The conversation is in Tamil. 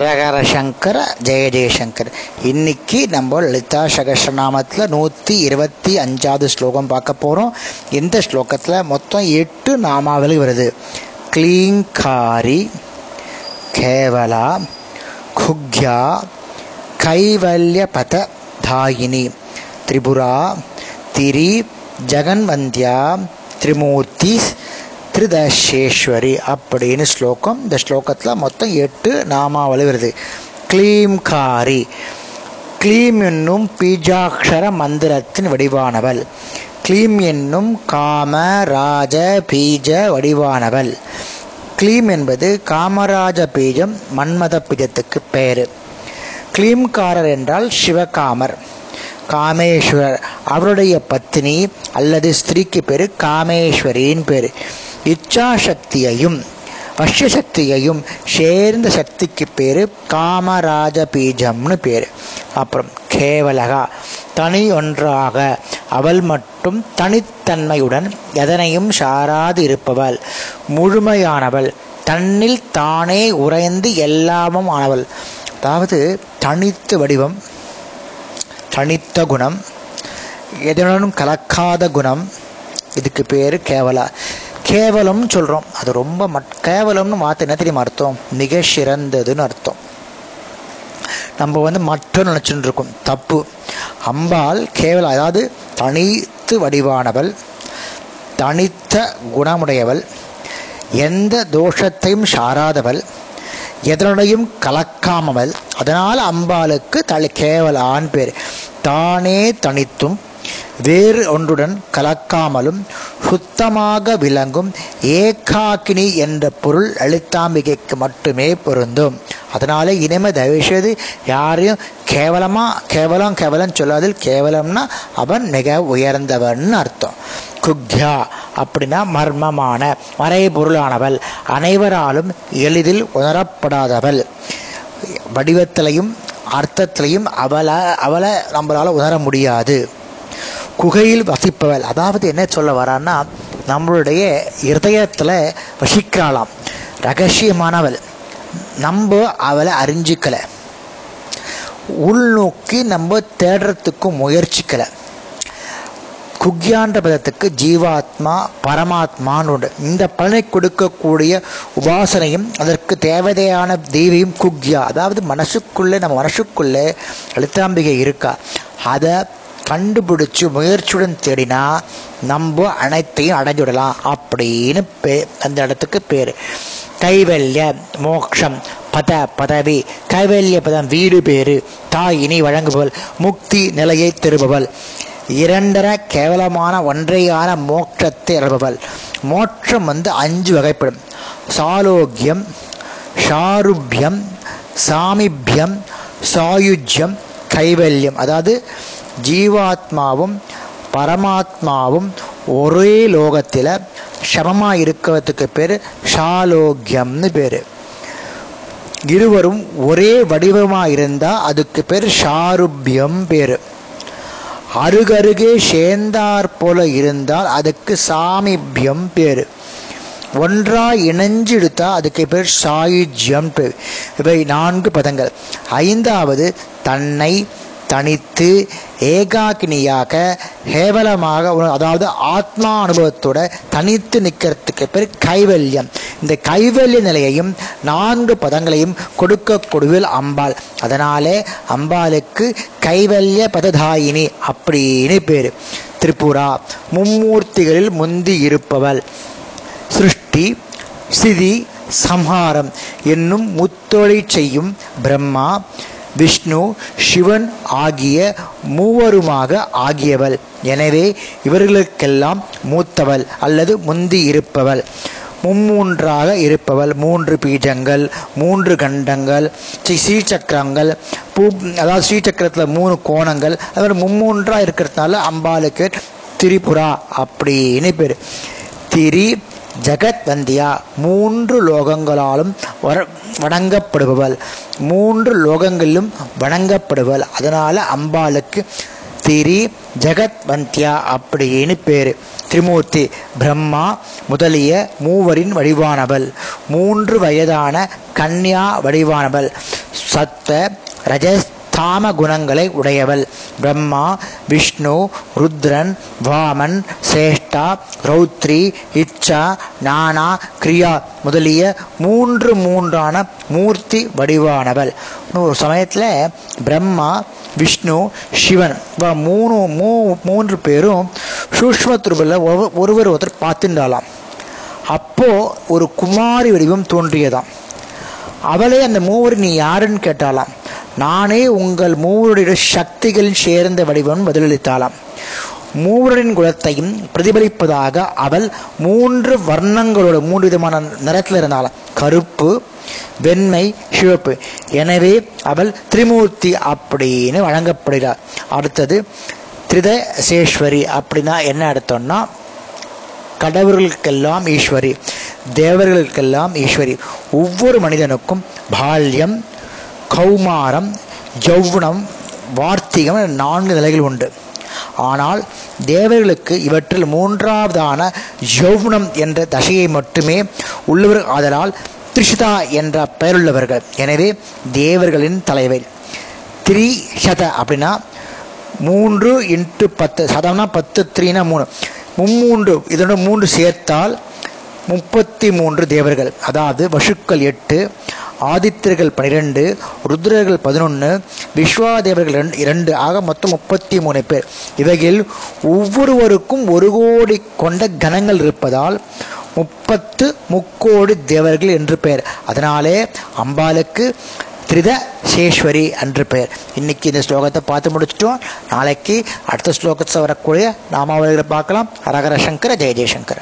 ஹரஹர சங்கர ஜெய ஜெயசங்கர். இன்னைக்கு நம்ம லலிதா சகசநாமத்தில் நூற்றி இருபத்தி அஞ்சாவது ஸ்லோகம் பார்க்க போகிறோம் இந்த ஸ்லோகத்தில் மொத்தம் எட்டு நாமாவளி வருது. க்ளீங்காரி கேவலா குக்யா கைவல்யபத தாயினி திரிபுரா திரி ஜெகன்வந்தியா திரிமூர்த்தி திரிதசேஸ்வரி அப்படின்னு ஸ்லோகம். இந்த ஸ்லோகத்தில் மொத்தம் எட்டு நாமாவளி வருது. க்ளீம்காரி. க்ளீம் என்னும் பீஜாட்சர மந்திரத்தின் வடிவானவள். க்ளீம் என்னும் காம ராஜ பீஜ வடிவானவள். க்ளீம் என்பது காமராஜ பீஜம் மன்மத பீஜத்துக்கு பெயர். க்ளீம்காரர் என்றால் சிவகாமர். காமேஸ்வரர். அவருடைய பத்தினி அல்லது ஸ்திரீக்கு பேர் காமேஸ்வரின் பேர். இச்சாசக்தியையும் வஷ்யசக்தியையும் சேர்ந்த சக்திக்கு பேர் காமராஜ பீஜம்னு பேர். அப்புறம் கேவலகா தனி ஒன்றாக அவள் மட்டும் தனித்தன்மையுடன் எதனையும் சாராது இருப்பவள். முழுமையானவள் தன்னில் தானே உறைந்து எல்லாமும் ஆனவள். அதாவது தனித்து வடிவம் தனித்த குணம் எதனுடனும் கலக்காத குணம் இதுக்கு பேர் கேவலா. கேவலம்னு சொல்கிறோம் அது ரொம்ப மட் கேவலம்னு மாற்ற என்ன தெரியுமா அர்த்தம்? மிக சிறந்ததுன்னு அர்த்தம். நம்ம வந்து மற்ற நினச்சிட்டு இருக்கோம். தப்பு. அம்பாள் கேவலம் அதாவது தனித்து வடிவானவள் தனித்த குணமுடையவள் எந்த தோஷத்தையும் சாராதவள் எதனுடையும் கலக்காமவள். அதனால் அம்பாளுக்கு தலை கேவலான் பேர். தானே தனித்தும் வேறு ஒன்றுடன் கலக்காமலும் சுத்தமாக விளங்கும் ஏகாக்கினி என்ற பொருள் லலிதாம்பிகைக்கு மட்டுமே பொருந்தும். அதனால இனிமே தயவுசெய்து யாரையும் கேவலமாக கேவலம் கேவலம் சொல்லாதில் கேவலம்னா அவன் மிக உயர்ந்தவன் அர்த்தம். குக்யா அப்படின்னா மர்மமான மறைபொருளானவள் அனைவராலும் எளிதில் உணரப்படாதவள். வடிவத்திலையும் அர்த்தத்திலையும் அவளை அவளை நம்மளால் உணர முடியாது. குகையில் வசிப்பவள். அதாவது என்ன சொல்ல வரான்னா நம்மளுடைய இருதயத்தில் வசிக்கிறாளாம். ரகசியமானவள். நம்ம அவளை அறிஞ்சிக்கலை. உள்நோக்கி நம்ம தேடுறதுக்கும் முயற்சிக்கலை. குக்யான்ற பதத்துக்கு ஜீவாத்மா பரமாத்மான்னு உண்டு. இந்த பலனை கொடுக்கக்கூடிய உபாசனையும் அதற்கு தேவதையான தெய்வியும் குக்யா. அதாவது மனசுக்குள்ளே நம்ம மனசுக்குள்ளே எழுத்தாம்பிகை இருக்கா? அதை கண்டுபிடிச்சு முயற்சியுடன் தேடினா நம்ம அனைத்தையும் அடைஞ்சுடலாம் அப்படின்னு பே அந்த இடத்துக்கு பேர். கைவல்ய மோக்ஷம் பத பதவி. கைவல்ய பதம் வீடு பேரு. தாயினி வழங்குபவள். முக்தி நிலையை திருபவள். இரண்டர கேவலமான ஒன்றையான மோட்சத்தை அருபவள் மோட்சம் வந்து அஞ்சு வகைப்படும். சாலோக்கியம் ஷாருபியம் சாமிபியம் சாயுஜ்யம் கைவல்யம். அதாவது ஜீவாத்மாவும் பரமாத்மாவும் ஒரே லோகத்தில் சமமாக இருக்கிறதுக்கு பேர் ஷாலோக்கியம்னு பேர். இருவரும் ஒரே வடிவமாக இருந்தால் அதுக்கு பேர் ஷாருப்யம் பேர். அருகருகே சேர்ந்தார் போல இருந்தால் அதுக்கு சாமிபியம் பேர். ஒன்றா இணைஞ்சு எடுத்தால் அதுக்கு பேர் சாயுஜ்யம் பேர். இவை நான்கு பதங்கள். ஐந்தாவது தன்னை தனித்து ஏகாக்கினியாக கேவலமாக அதாவது ஆத்மா அனுபவத்தோட தனித்து நிற்கிறதுக்கு பேர் கைவல்யம். இந்த கைவல்ய நிலையையும் நான்கு பதங்களையும் கொடுக்கக்கூடியவில் அம்பாள். அதனாலே அம்பாளுக்கு கைவல்ய பததாயினி அப்படின்னு பேர். திரிபுரா மும்மூர்த்திகளில் முந்தி இருப்பவள். சிருஷ்டி சிதி சம்ஹாரம் என்னும் முத்தொழி செய்யும் பிரம்மா விஷ்ணு சிவன் ஆகிய மூவருமாக ஆகியவள். எனவே இவர்களுக்கெல்லாம் மூத்தவள் அல்லது முந்தி இருப்பவள். மும்மூன்றாக இருப்பவள். மூன்று பீஜங்கள் மூன்று கண்டங்கள் ஸ்ரீசக்கரங்கள் பூ அதாவது ஸ்ரீசக்கரத்தில் மூணு கோணங்கள் அது மும்மூன்றாக இருக்கிறதுனால அம்பாளுக்கு திரிபுரா அப்படின்னு பேர். திரி ஜெகத் வந்தியா மூன்று லோகங்களாலும் வர வணங்கப்படுபவள். மூன்று லோகங்களிலும் வணங்கப்படுபவள். அதனால் அம்பாளுக்கு திரி ஜெகத்வந்தியா அப்படின்னு பேர். திரிமூர்த்தி பிரம்மா முதலிய மூவரின் வடிவானவள். மூன்று வயதான கன்யா வடிவானவள். சத்த ரஜஸ் தாம குணங்களை உடையவள். பிரம்மா விஷ்ணு ருத்ரன் வாமன் சேஷ்டா ரௌத்ரி இச்சா நானா கிரியா முதலிய மூன்று மூன்றான மூர்த்தி வடிவானவள். ஒரு சமயத்தில் பிரம்மா விஷ்ணு சிவன் மூணு மூ மூன்று பேரும் சூஷ்ம துருபில் ஒருவர் ஒருத்தர் பார்த்துண்டாலாம் அப்போது ஒரு குமாரி வடிவம் தோன்றியதாம். அவளே அந்த மூவர் நீ யாருன்னு கேட்டாலாம் நானே உங்கள் மூவருடைய சக்திகள் சேர்ந்த வடிவம் பதிலளித்தாளாம். மூவரின் குலத்தையும் பிரதிபலிப்பதாக அவள் மூன்று வர்ணங்களோட மூன்று விதமான நிறத்தில் இருந்தாள். கருப்பு வெண்மை சிவப்பு. எனவே அவள் திரிமூர்த்தி அப்படின்னு வழங்கப்படுகிறார் அடுத்தது திரிதசேஸ்வரி அப்படின்னா என்ன அர்த்தம்னா கடவுள்களுக்கெல்லாம் ஈஸ்வரி தேவர்களுக்கெல்லாம் ஈஸ்வரி. ஒவ்வொரு மனிதனுக்கும் பால்யம் கௌமாரம் ஜௌவனம் வார்த்திகம் நான்கு நிலைகள் உண்டு. ஆனால் தேவர்களுக்கு இவற்றில் மூன்றாவதான யௌவனம் என்ற தசையை மட்டுமே உள்ளவர். ஆதலால் திரிஷதா என்ற பெயருள்ளவர்கள். எனவே தேவர்களின் தலைவர். திரிஷத அப்படின்னா மூன்று இன்ட்டு பத்து சதம்னா பத்து த்ரீனா மூணு. மும்மூன்று இதோட மூன்று சேர்த்தால் முப்பத்தி மூன்று தேவர்கள். அதாவது வசுக்கள் எட்டு ஆதித்யர்கள் பனிரெண்டு ருத்ரர்கள் பதினொன்று விஸ்வாதேவர்கள் ரெண்டு இரண்டு ஆக மொத்தம் முப்பத்தி மூணு பேர். இவைகளில் ஒவ்வொருவருக்கும் ஒரு கோடி கொண்ட கணங்கள் இருப்பதால் முப்பத்து முக்கோடி தேவர்கள் என்று பெயர். அதனாலே அம்பாளுக்கு திரித சேஸ்வரி என்று பெயர். இன்னைக்கு இந்த ஸ்லோகத்தை பார்த்து முடிச்சிட்டோம். நாளைக்கு அடுத்த ஸ்லோகத்தை வரக்கூடிய நாமாவளிகளை பார்க்கலாம். ஹரஹர சங்கர ஜெய ஜெயசங்கர.